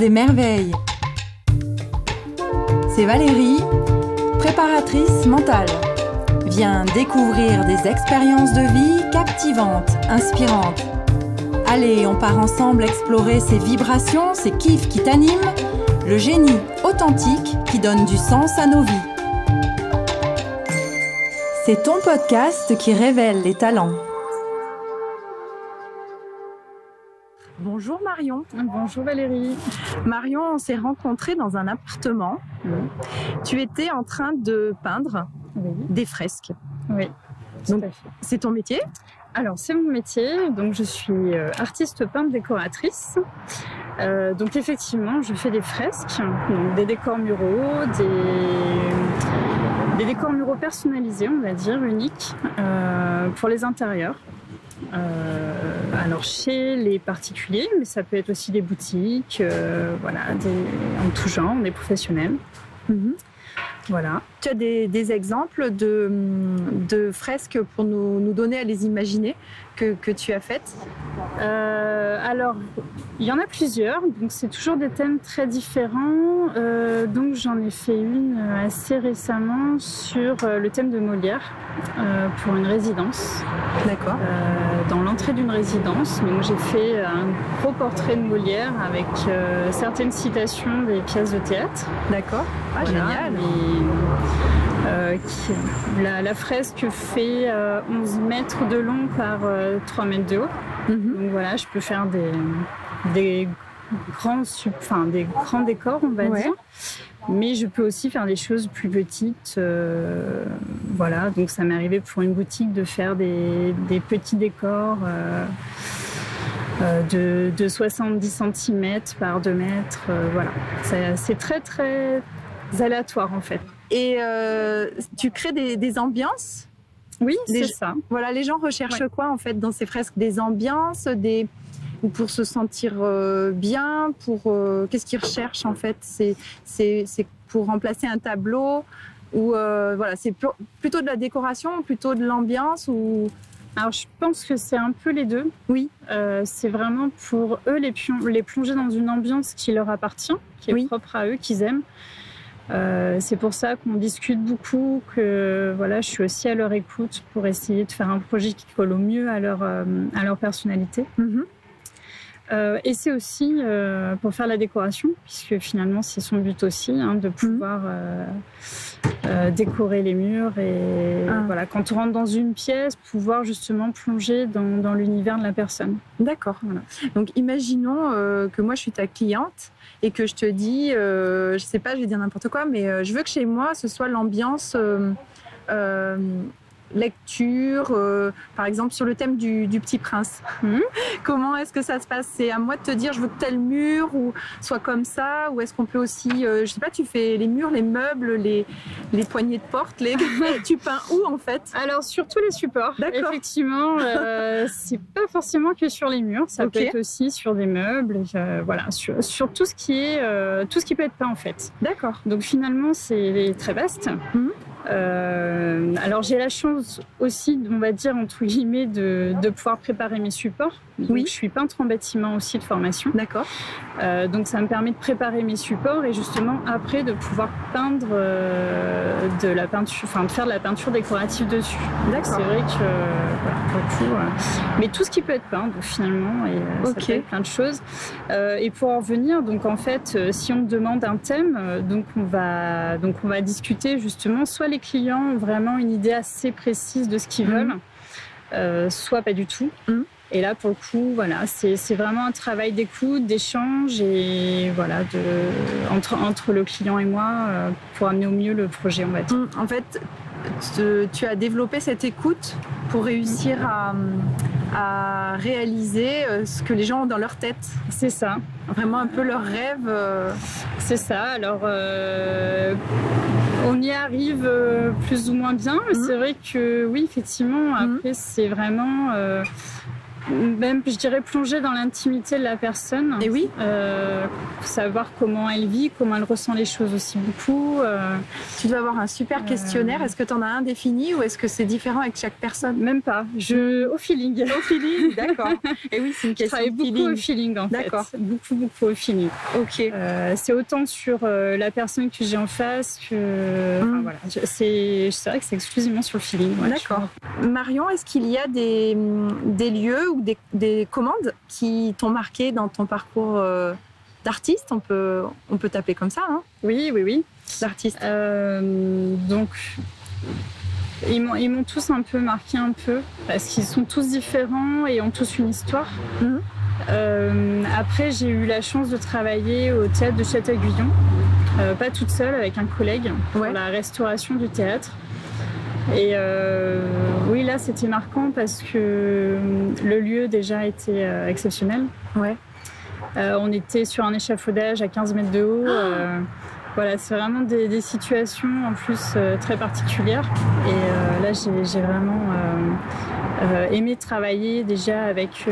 des merveilles. C'est Valérie, préparatrice mentale. Viens découvrir des expériences de vie captivantes, inspirantes. Allez, on part ensemble explorer ces vibrations, ces kiffs qui t'animent, le génie authentique qui donne du sens à nos vies. C'est ton podcast qui révèle les talents. Bonjour Marion. Bonjour Valérie. Marion, on s'est rencontrés dans un appartement. Tu étais en train de peindre des fresques. Oui. Donc, c'est ton métier? Alors, c'est mon métier. Donc, je suis euh, artiste peintre décoratrice. Euh, donc, effectivement, je fais des fresques, donc des décors muraux, des, des décors muraux personnalisés, on va dire, uniques, euh, pour les intérieurs. Euh, alors chez les particuliers, mais ça peut être aussi des boutiques, euh, voilà, des, en tout genre, des professionnels. Mhm. Voilà. Tu as des, des exemples de, de fresques pour nous, nous donner à les imaginer? Que, que tu as faites Euh, alors, il y en a plusieurs, donc c'est toujours des thèmes très différents. Euh, donc j'en ai fait une euh, assez récemment sur le thème de Molière euh, pour une résidence. D'accord. Dans l'entrée d'une résidence. Donc j'ai fait un gros portrait de Molière avec certaines citations des pièces de théâtre. D'accord. Ah, Voilà, génial. Euh, qui- la, la fresque fait euh, 11 mètres de long par euh, 3 mètres de haut. Mhm. Donc voilà, je peux faire des, des, grands, enfin, des grands décors, on va Ouais. dire. Mais je peux aussi faire des choses plus petites. euh, voilà, donc ça m'est arrivé pour une boutique de faire des, des petits décors euh, euh, de, de 70 cm par 2 mètres. euh, voilà, C'est- c'est très très aléatoire en fait. Et euh, tu crées des, des ambiances? Oui, c'est ça. Voilà, les gens recherchent quoi en fait dans ces fresques? Des ambiances, des ou pour se sentir euh, bien, pour euh, qu'est-ce qu'ils recherchent en fait? C'est c'est c'est pour remplacer un tableau ou voilà, c'est pl- plutôt de la décoration, plutôt de l'ambiance ou? Alors, je pense que c'est un peu les deux. Oui. Euh, c'est vraiment pour eux les, les plonger dans une ambiance qui leur appartient, qui est Oui. propre à eux, qu'ils aiment. Euh, c'est pour ça qu'on discute beaucoup, que voilà, je suis aussi à leur écoute pour essayer de faire un projet qui colle au mieux à leur, euh, à leur personnalité. Mhm. Euh, et c'est aussi euh, pour faire la décoration, puisque finalement c'est son but aussi, hein, Mhm. de pouvoir euh, décorer les murs et Ah. voilà, quand on rentre dans une pièce, pouvoir justement plonger dans, dans l'univers de la personne. D'accord. Voilà. Donc imaginons que moi je suis ta cliente et que je te dis, je sais pas, je vais dire n'importe quoi, mais je veux que chez moi ce soit l'ambiance euh, lecture, euh, par exemple sur le thème du, du Petit Prince. Mhm. Comment est-ce que ça se passe? C'est à moi de te dire, je veux que tel mur ou soit comme ça, ou est-ce qu'on peut aussi, euh, je sais pas, tu fais les murs, les meubles, les, les poignées de porte, les... tu peins où en fait? Alors sur tous les supports, D'accord. effectivement, euh, c'est pas forcément que sur les murs, ça peut être aussi sur des meubles, euh, voilà, sur, sur tout ce qui est tout ce qui peut être peint en fait. D'accord. Donc finalement, c'est très vaste. Mhm. Euh, alors j'ai la chance aussi, on va dire entre guillemets, de, de pouvoir préparer mes supports. Donc, Oui. Je suis peintre en bâtiment aussi de formation, D'accord. Euh, donc ça me permet de préparer mes supports et justement après de pouvoir peindre euh, de la peinture, enfin de faire de la peinture décorative dessus. Donc, C'est D'accord. vrai que voilà, pour coup, euh, mais tout ce qui peut être peint, donc finalement, et euh, ça peut être plein de choses. Et pour en revenir, donc en fait, si on me demande un thème, donc on va donc on va discuter justement. Soit les clients ont vraiment une idée assez précise de ce qu'ils Mhm. veulent, euh, soit pas du tout. Mhm. Et là, pour le coup, voilà, c'est vraiment un travail d'écoute, d'échange et voilà, de, entre, entre le client et moi euh, pour amener au mieux le projet, on va dire. Mm, En fait, te- tu as développé cette écoute pour réussir à, à réaliser euh, ce que les gens ont dans leur tête. C'est ça. Vraiment un peu leur rêve. euh, C'est ça. Alors, euh, on y arrive euh, plus ou moins bien. Mhm. C'est vrai que oui, effectivement. Mhm. Après, c'est vraiment. euh, même, je dirais, plonger dans l'intimité de la personne. Et oui. Euh, savoir comment elle vit, comment elle ressent les choses aussi beaucoup. Euh, tu dois avoir un super questionnaire. Est-ce que tu en as un défini ou est-ce que c'est différent avec chaque personne? Même pas. Je, au feeling. Au feeling, d'accord. Et oui, c'est une question je beaucoup au feeling en fait. D'accord. Beaucoup, beaucoup au feeling. Ok. Euh, c'est autant sur la personne que j'ai en face que. Enfin, hum. voilà. C'est vrai que c'est exclusivement sur le feeling. d'accord. Marion, est-ce qu'il y a des, des lieux ou des, commandes qui t'ont marqué dans ton parcours euh, d'artiste? On peut, on peut t'appeler comme ça, hein Oui, oui, oui. D'artiste. Euh, donc, ils m'ont tous un peu marqué un peu parce qu'ils sont tous différents et ont tous une histoire. Mhm. Euh, après, j'ai eu la chance de travailler au théâtre de Château-Aiguillon, pas toute seule, avec un collègue, pour la restauration du théâtre. Et euh, oui, là, c'était marquant parce que euh, le lieu déjà était euh, exceptionnel. Ouais. on était sur un échafaudage à 15 mètres de haut. voilà, c'est vraiment des, situations en plus très particulières. Et là, j'ai vraiment aimé travailler déjà avec,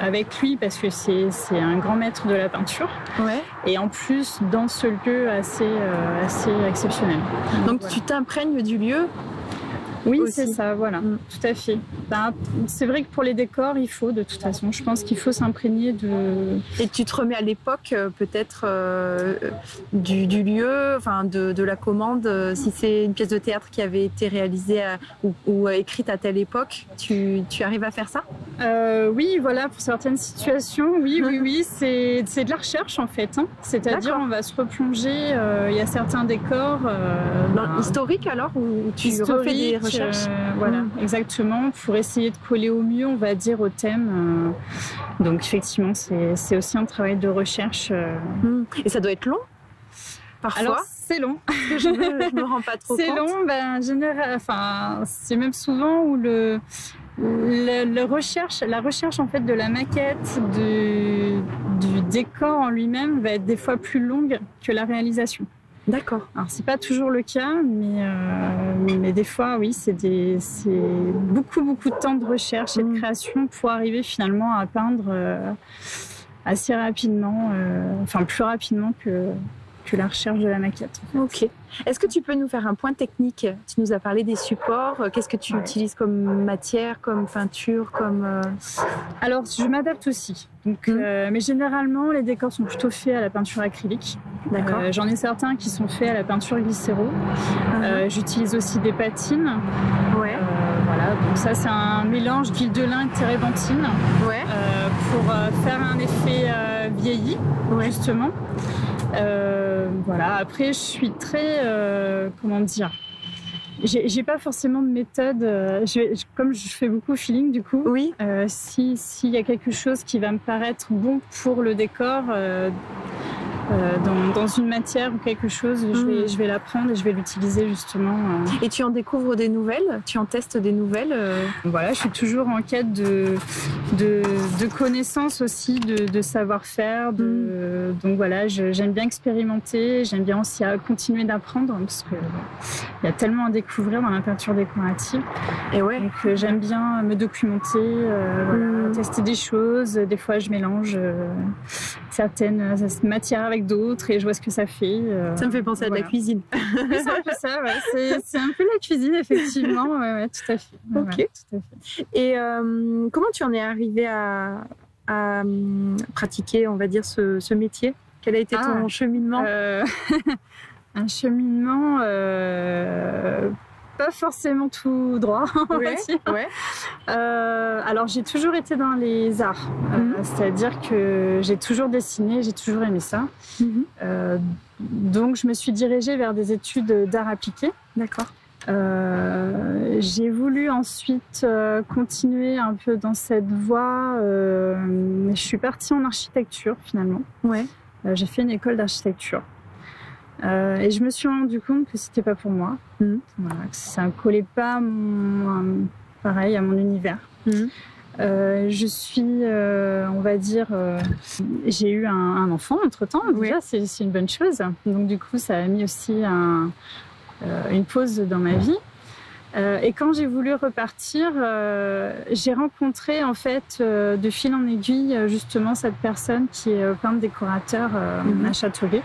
avec lui parce que c'est un grand maître de la peinture. Ouais. Et en plus, dans ce lieu assez, assez exceptionnel. Donc, tu t'imprègnes du lieu oui, c'est ça, voilà, mm. tout à fait. Ben, c'est vrai que pour les décors, il faut de toute façon. Je pense qu'il faut s'imprégner de. Et tu te remets à l'époque, euh, peut-être, euh, du, lieu, enfin, de, la commande. Euh, si c'est une pièce de théâtre qui avait été réalisée ou, écrite à telle époque, tu, arrives à faire ça? Oui, voilà, pour certaines situations, oui, oui, oui. C'est, de la recherche, en fait. Hein. C'est-à-dire, on va se replonger. Il y a certains décors. Ben, historiques, alors Ou tu refais des recherches euh, voilà, mm. exactement, pour essayer de coller au mieux, on va dire, au thème. Euh. donc effectivement, c'est aussi un travail de recherche. Euh. Mm. Et ça doit être long? Parfois? Alors, c'est long. je, me, me rends pas trop compte. C'est long, ben, général, enfin, c'est même souvent où le, le, recherche, la recherche en fait de la maquette, du, du décor en lui-même va être des fois plus longue que la réalisation. D'accord. Alors c'est pas toujours le cas, mais, euh, mais des fois oui, c'est beaucoup beaucoup de temps de recherche et de mm. création pour arriver finalement à peindre euh, assez rapidement, euh, enfin plus rapidement que, que la recherche de la maquette. Ok. Est-ce que tu peux nous faire un point technique? Tu nous as parlé des supports. Qu'est-ce que tu utilises comme matière, comme peinture, comme euh, Alors, je m'adapte aussi. Donc, hmm. euh, mais généralement, les décors sont plutôt faits à la peinture acrylique. D'accord. Euh, j'en ai certains qui sont faits à la peinture glycéro. Uh-huh. J'utilise aussi des patines. Ouais. voilà. Donc ça, c'est un mélange d'huile de lin et de térébenthine. Ouais. pour faire un effet vieilli, justement. Euh, voilà. Après, je suis très, euh, comment dire, j'ai pas forcément de méthode. Euh, comme je fais beaucoup feeling, du coup. Oui. si s'il y a quelque chose qui va me paraître bon pour le décor, euh, dans, une matière ou quelque chose, je vais, hmm. je vais la prendre et je vais l'utiliser justement. Euh. Et tu en découvres des nouvelles? Tu en testes des nouvelles euh? Voilà, je suis toujours en quête de, de, connaissances aussi, de, savoir-faire. Hmm. Donc voilà, j'aime bien expérimenter, j'aime bien aussi continuer d'apprendre parce qu'il y a tellement à découvrir dans la peinture décorative. Et ouais. Donc j'aime bien me documenter, hmm. tester des choses. Des fois, je mélange certaines matières avec d'autres et je vois ce que ça fait. Euh, ça me fait penser à de la cuisine. c'est un peu ça, ouais. c'est un peu la cuisine, effectivement. Ouais, ouais, tout à fait. ok. tout à fait. Et euh, comment tu en es arrivé à, à hum, pratiquer, on va dire, ce, ce métier? Quel a été ton ah, cheminement? Euh, Un cheminement pas forcément tout droit. Ouais, ouais. Euh, alors j'ai toujours été dans les arts, euh, mhm. c'est-à-dire que j'ai toujours dessiné, j'ai toujours aimé ça. Mhm. Euh, donc je me suis dirigée vers des études d'art appliqué. D'accord. j'ai voulu ensuite continuer un peu dans cette voie. je suis partie en architecture finalement. Ouais. j'ai fait une école d'architecture. Euh, et je me suis rendu compte que c'était pas pour moi. Mhm. que ça ne collait pas, mon, pareil, à mon univers. Mhm. Euh, je suis, euh, on va dire, j'ai eu un, enfant entre temps. Déjà, c'est une bonne chose. Donc, du coup, ça a mis aussi un, une pause dans ma vie. Euh, et quand j'ai voulu repartir, euh, j'ai rencontré en fait euh, de fil en aiguille justement cette personne qui est peintre décorateur Mhm. à Châteauguay,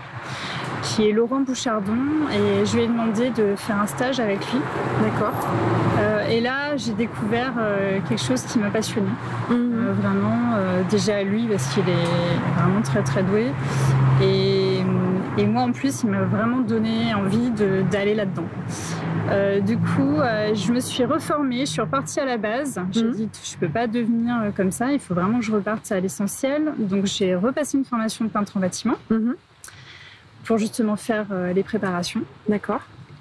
qui est Laurent Bouchardon, et je lui ai demandé de faire un stage avec lui. D'accord. Et là, j'ai découvert quelque chose qui m'a passionnée. Mhm. Vraiment, déjà lui, parce qu'il est vraiment très très doué. Et, et moi en plus, il m'a vraiment donné envie d'aller là-dedans. Euh, du coup, euh, je me suis reformée, je suis repartie à la base. J'ai Mhm. dit, je peux pas devenir euh, comme ça, il faut vraiment que je reparte à l'essentiel. Donc j'ai repassé une formation de peintre en bâtiment Mhm. pour justement faire euh, les préparations. D'accord.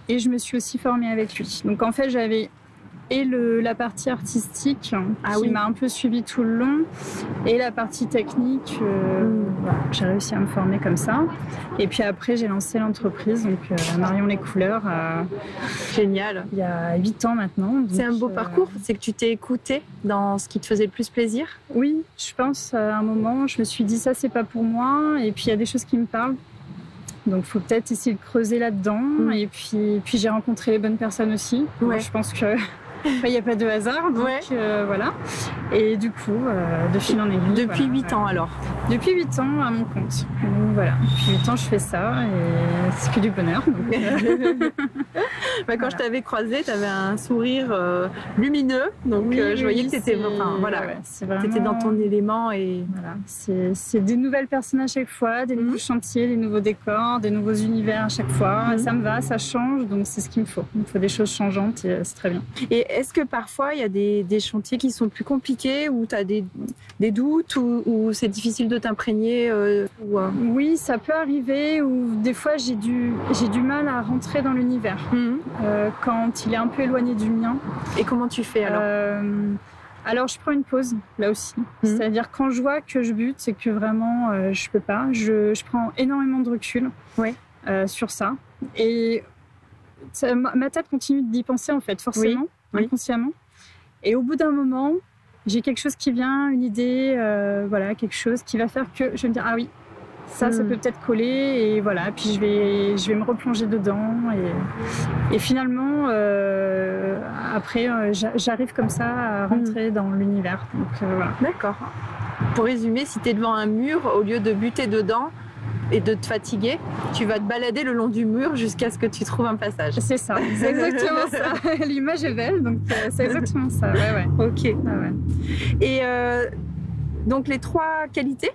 Et je me suis aussi formée avec lui. Donc en fait, j'avais et le, la partie artistique Ah qui oui. m'a un peu suivi tout le long, et la partie technique. euh, Mm. voilà, j'ai réussi à me former comme ça. Et puis après, j'ai lancé l'entreprise, donc euh, Marion les couleurs, euh, Génial. il y a 8 ans maintenant. C'est un beau parcours, c'est que tu t'es écouté dans ce qui te faisait le plus plaisir? Oui, je pense à un moment, je me suis dit ça, c'est pas pour moi. Et puis il y a des choses qui me parlent. Donc, faut peut-être essayer de creuser là-dedans. Mm. Et puis, puis j'ai rencontré les bonnes personnes aussi. Ouais. Je pense que il n'y a pas de hasard. Donc, Ouais. euh, voilà. Et du coup, euh, de fil en aiguille. Depuis voilà, 8 ouais. ans alors. Depuis 8 ans à mon compte. Donc, voilà. Depuis 8 ans, je fais ça et c'est que du bonheur. Donc, euh, Bah, quand Voilà. je t'avais croisé, tu avais un sourire euh, lumineux. Donc oui, je voyais oui, que tu étais, enfin, voilà, ouais, vraiment- t'étais dans ton élément et. Voilà, c'est des nouvelles personnes à chaque fois, des nouveaux Mhm. chantiers, des nouveaux décors, des nouveaux univers à chaque fois. Mhm. Ça me va, ça change, donc c'est ce qu'il me faut. Il me faut des choses changeantes et c'est très bien. Et est-ce que parfois il y a des, des chantiers qui sont plus compliqués ou tu as des, des doutes ou, ou c'est difficile de t'imprégner euh, ou, euh, Oui, ça peut arriver ou des fois j'ai du, j'ai du mal à rentrer dans l'univers euh, quand il est un peu éloigné du mien. Et comment tu fais alors? Alors je prends une pause là aussi. C'est-à-dire quand je vois que je bute, c'est que vraiment euh, je peux pas. Je, je prends énormément de recul euh, sur ça. Et ça- ma, ma tête continue d'y penser en fait, forcément, Oui. Inconsciemment. Et au bout d'un moment, j'ai quelque chose qui vient, une idée, euh, voilà, quelque chose qui va faire que je vais me dire ah oui. Ça, ça Hmm. peut peut-être coller et voilà. Puis je vais, je vais me replonger dedans et, et finalement, euh, après, euh, j'a- j'arrive comme ça à rentrer dans l'univers. Donc euh, voilà. D'accord. Pour résumer, si tu es devant un mur, au lieu de buter dedans et de te fatiguer, tu vas te balader le long du mur jusqu'à ce que tu trouves un passage. C'est ça, c'est exactement ça. L'image est belle, donc euh, c'est exactement ça. Ouais, ouais. Ok. Ah ouais. Et euh, donc les trois qualités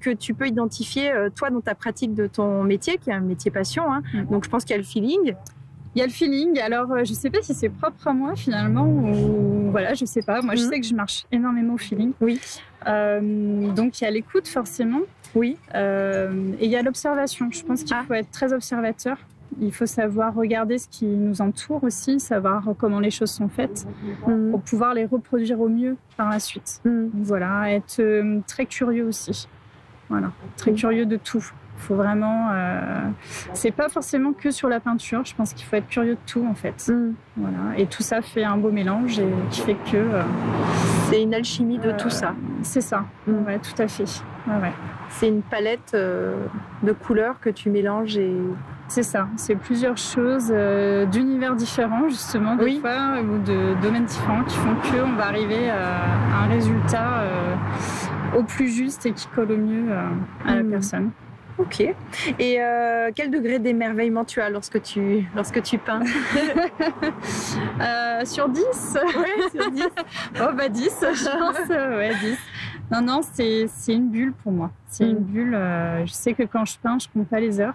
que tu peux identifier, euh, toi, dans ta pratique de ton métier, qui est un métier passion. hein. Donc je pense qu'il y a le feeling. Il y a le feeling. Alors, je sais pas si c'est propre à moi finalement ou voilà, je sais pas. Moi, je Mhm. sais que je marche énormément au feeling. Oui. Euh, donc, il y a l'écoute forcément. Oui. Euh, et il y a l'observation. Je pense qu'il Ah. faut être très observateur. Il faut savoir regarder ce qui nous entoure aussi, savoir comment les choses sont faites Mhm. pour pouvoir les reproduire au mieux par la suite. Mhm. Voilà, être euh, très curieux aussi. Voilà, très curieux de tout. Il faut vraiment. euh, C'est pas forcément que sur la peinture. Je pense qu'il faut être curieux de tout en fait. Mhm. Voilà, et tout ça fait un beau mélange et qui fait que euh, C'est une alchimie de tout Euh, ça. c'est ça. Mhm. Ouais, tout à fait. Ouais, ouais. C'est une palette euh, de couleurs que tu mélanges et C'est ça. C'est plusieurs choses euh, d'univers différents justement des Oui. fois ou de domaines différents qui font que on va arriver à, un résultat euh, au plus juste et qui colle au mieux euh, à la Mhm. personne. Ok. Et euh, quel degré d'émerveillement tu as lorsque tu, lorsque tu peins Euh, sur 10 Ouais, sur 10. Oh bah 10, je pense. euh, ouais, 10. Non, non, c'est une bulle pour moi. C'est Mm. une bulle. euh, je sais que quand je peins, je compte pas les heures.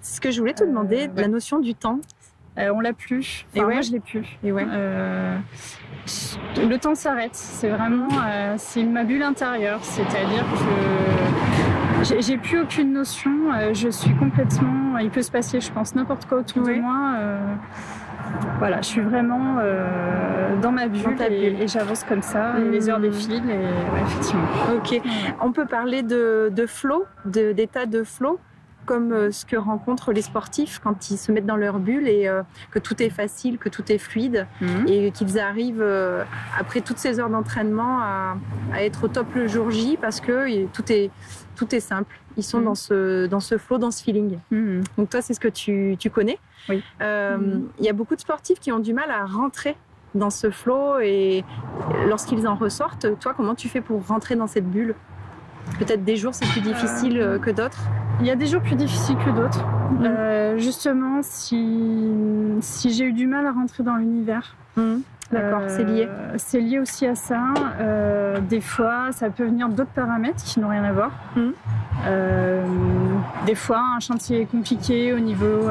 C'est ce que je voulais te demander, de la notion du temps. On l'a plus. Et Enfin, ouais. Moi, je l'ai plus. Et ouais. Le temps s'arrête. C'est vraiment, c'est ma bulle intérieure. C'est-à-dire que j'ai- plus aucune notion. euh, je suis complètement. Il peut se passer, je pense, n'importe quoi autour de moi. euh, voilà, je suis vraiment euh, dans ma bulle, Dans et, j'avance comme ça. Et les heures défilent. Et ouais, effectivement. Ok. On peut parler de, de flow, de- d'état de flow? Comme euh, ce que rencontrent les sportifs quand ils se mettent dans leur bulle et euh, que tout est facile, que tout est fluide Mhm. et qu'ils arrivent euh, après toutes ces heures d'entraînement à, à être au top le jour J parce que tout est tout est simple. Ils sont Mhm. dans ce dans ce flow, dans ce feeling. Mhm. Donc toi, c'est ce que tu, tu connais. Oui. Euh. Il y a beaucoup de sportifs qui ont du mal à rentrer dans ce flow et lorsqu'ils en ressortent, toi, comment tu fais pour rentrer dans cette bulle? Peut-être des jours c'est plus difficile euh, que d'autres. Il y a des jours plus difficiles que d'autres. Mhm. Euh, justement, si, si j'ai eu du mal à rentrer dans l'univers, D'accord, euh, c'est lié. C'est lié aussi à ça. Euh, des fois, ça peut venir d'autres paramètres qui n'ont rien à voir. Euh, des fois, un chantier est compliqué au niveau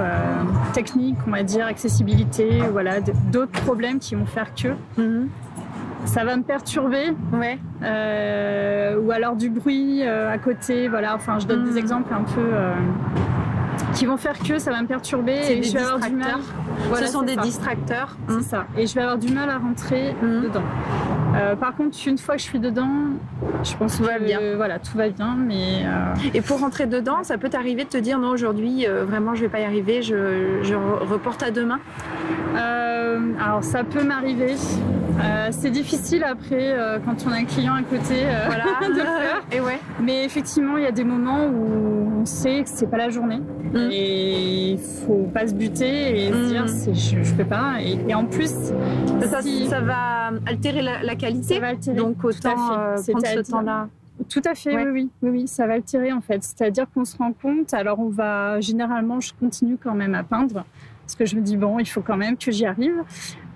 technique, on va dire, accessibilité, voilà, d'autres problèmes qui vont faire que. Ça va me perturber Ouais. euh, ou alors du bruit euh, à côté. Voilà, enfin, je donne des exemples un peu euh, qui vont faire que ça va me perturber et des je vais avoir du mal. Voilà, Ce sont des ça. distracteurs. C'est ça. Et je vais avoir du mal à rentrer Mhm. dedans. Euh, par contre, une fois que je suis dedans, je pense Tout que va bien. voilà, tout va bien. Mais euh, Et pour rentrer dedans, ça peut t'arriver de te dire non aujourd'hui euh, vraiment je vais pas y arriver, je, je re- reporte à demain? euh, alors ça peut m'arriver. Euh, c'est difficile après euh, quand on a un client à côté. euh, Voilà. de faire. Et ouais. Mais effectivement, il y a des moments où on sait que c'est pas la journée Mm. et il faut pas se buter et Mm. se dire c'est, je, je peux pas. Et, et en plus, Ça, si- ça va altérer la, la qualité. ça va altérer. Donc autant euh, prendre ce temps-là. Tout à fait, Ouais. oui, oui, oui, oui, ça va altérer en fait. C'est-à-dire qu'on se rend compte, alors on va, généralement, je continue quand même à peindre, parce que je me dis, bon, il faut quand même que j'y arrive.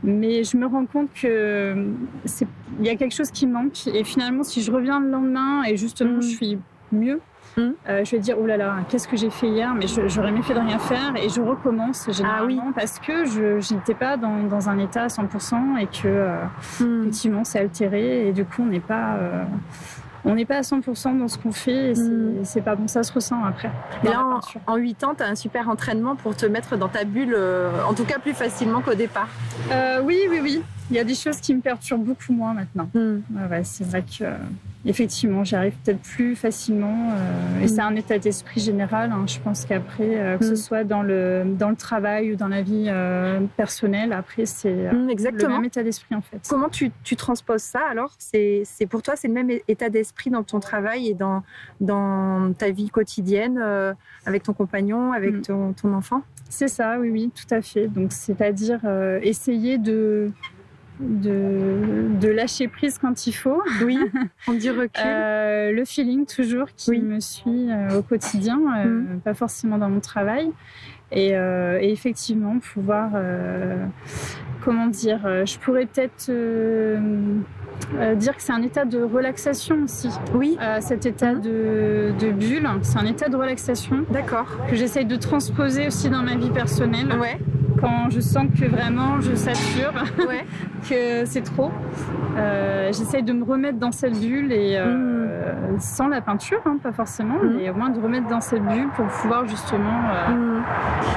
Mais je me rends compte que c'est, il y a quelque chose qui manque. Et finalement, si je reviens le lendemain et justement Mhm. je suis mieux, Mhm. euh, je vais dire, oh là là, qu'est-ce que j'ai fait hier? Mais je- j'aurais mieux fait de rien faire et je recommence généralement Ah oui. parce que je n'étais pas dans, dans un état à 100% et que euh, Hmm. effectivement c'est altéré et du coup on n'est pas euh, on n'est pas à 100% dans ce qu'on fait et c'est Mm. c'est pas bon ça se ressent après Et là, en, en 8 ans, tu as un super entraînement pour te mettre dans ta bulle, euh, en tout cas plus facilement qu'au départ. Euh, oui oui oui il y a des choses qui me perturbent beaucoup moins maintenant ouais, c'est vrai que euh, effectivement j'y arrive peut-être plus facilement euh, et Mm. c'est un état d'esprit général hein. je pense qu'après euh, que Mm. ce soit dans le dans le travail ou dans la vie euh, personnelle après c'est Hmm, le même état d'esprit en fait Comment tu, tu transposes ça alors? C'est c'est pour toi, c'est le même état d'esprit dans ton travail et dans, dans ta vie quotidienne avec ton compagnon, avec ton, ton enfant? C'est ça, oui, oui, tout à fait. Donc, c'est-à-dire essayer de, de, de lâcher prise quand il faut. Oui, prendre du recul. Euh, le feeling toujours qui Oui. me suit euh, au quotidien, euh, Mhm. pas forcément dans mon travail. Et, et effectivement, pouvoir, comment dire, je pourrais peut-être dire que c'est un état de relaxation aussi. oui, cet état Mhm. de, de bulle, c'est un état de relaxation d'accord. que j'essaye de transposer aussi dans ma vie personnelle Ouais, quand je sens que vraiment je sature, ouais. que c'est trop. Euh, J'essaye de me remettre dans cette bulle et euh, sans la peinture, hein, pas forcément, Mm. mais au moins de remettre dans cette bulle pour pouvoir justement. euh, Hmm.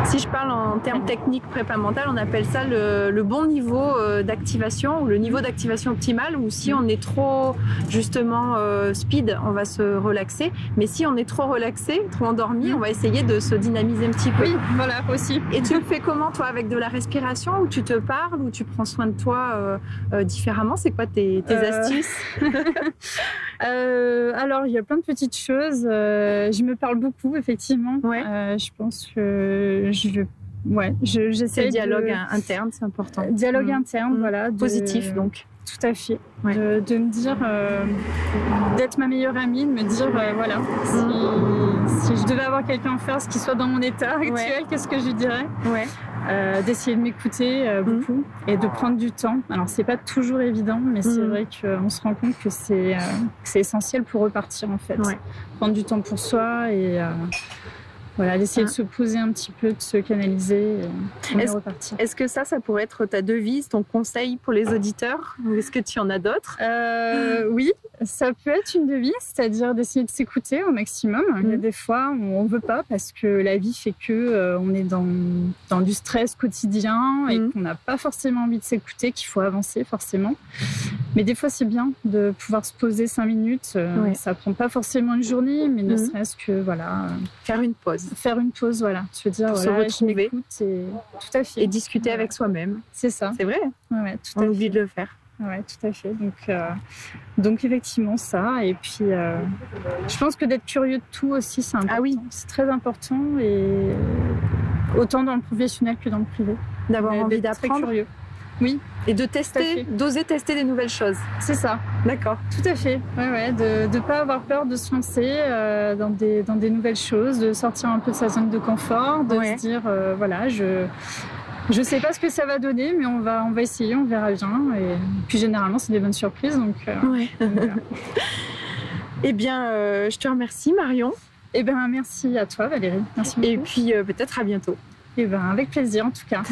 Si je parle en termes techniques prépa mentale, on appelle ça le, le bon niveau d'activation ou le niveau d'activation optimal. Ou si on est trop justement speed, on va se relaxer. Mais si on est trop relaxé, trop endormi, Mm. on va essayer de se dynamiser un petit peu. Oui, voilà aussi. Et tu le fais comment toi Avec de la respiration ou tu te parles ou tu prends soin de toi euh, euh, différemment? C'est quoi tes, tes Euh, astuces? Alors, il y a plein de petites choses. Je me parle beaucoup, effectivement. Ouais. Je pense que je, ouais, je- j'essaie le de- dialogue interne, c'est important. Dialogue Mm. interne, Mm. voilà. de- Positif donc. Tout à fait. Ouais. De, de me dire, euh, d'être ma meilleure amie, de me dire, euh, voilà, si, si je devais avoir quelqu'un en face qui soit dans mon état actuel, Ouais. qu'est-ce que je lui dirais? Ouais. Euh, D'essayer de m'écouter euh, Mhm. beaucoup et de prendre du temps. Alors, c'est pas toujours évident, mais c'est Mhm. vrai qu'on se rend compte que c'est euh, essentiel pour repartir, en fait. Ouais. Prendre du temps pour soi et. Voilà, d'essayer Ah. de se poser un petit peu, de se canaliser et, Est-ce- repartir. Est-ce que ça, ça pourrait être ta devise, ton conseil pour les auditeurs Ou est-ce que tu en as d'autres? Euh, oui, Ça peut être une devise, c'est-à-dire d'essayer de s'écouter au maximum. Il y a Mhm. des fois où on veut pas parce que la vie fait que euh, on est dans, dans du stress quotidien et Mhm. qu'on n'a pas forcément envie de s'écouter, qu'il faut avancer forcément. Mais des fois, c'est bien de pouvoir se poser cinq minutes. Euh, Ouais. Ça prend pas forcément une journée, mais ne Mhm. serait-ce que voilà, euh, Faire une pause faire une pause, voilà. Se dire Pour se voilà, retrouver. et tout à fait. et discuter avec soi-même. C'est ça. C'est vrai, Ouais, tout on à oublie fait. de le faire. Ouais, tout à fait. Donc, euh, donc effectivement ça. Et puis, euh, je pense que d'être curieux de tout aussi, c'est important. Ah oui. C'est très important et autant dans le professionnel que dans le privé. D'avoir envie d'apprendre curieux. Et de tester, d'oser tester des nouvelles choses. C'est ça. D'accord. Tout à fait. Ouais, ouais. De ne pas avoir peur de se lancer euh, dans, des, dans des nouvelles choses, de sortir un peu de sa zone de confort, de Ouais. se dire euh, voilà, je. Je sais pas ce que ça va donner, mais on va, on va essayer, on verra bien. Et puis généralement, c'est des bonnes surprises. Donc, euh, Ouais. donc voilà. Eh bien, euh, je te remercie Marion. Eh ben, merci à toi, Valérie. Merci beaucoup. Et puis euh, peut-être à bientôt. Eh ben, avec plaisir, en tout cas.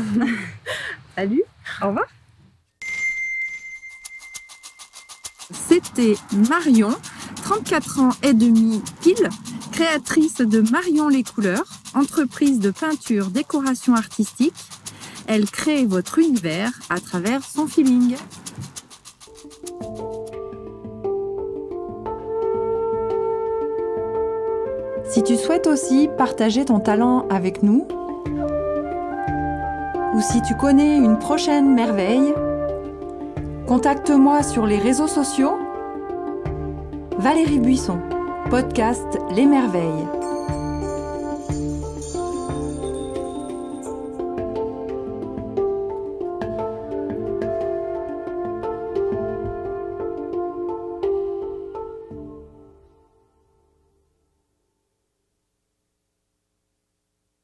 Salut. Au revoir. C'était Marion, 34 ans et demi pile, créatrice de Marion les couleurs, entreprise de peinture décoration artistique. Elle crée votre univers à travers son feeling. Si tu souhaites aussi partager ton talent avec nous, ou si tu connais une prochaine merveille, contacte-moi sur les réseaux sociaux. Valérie Buisson, podcast Les Merveilles.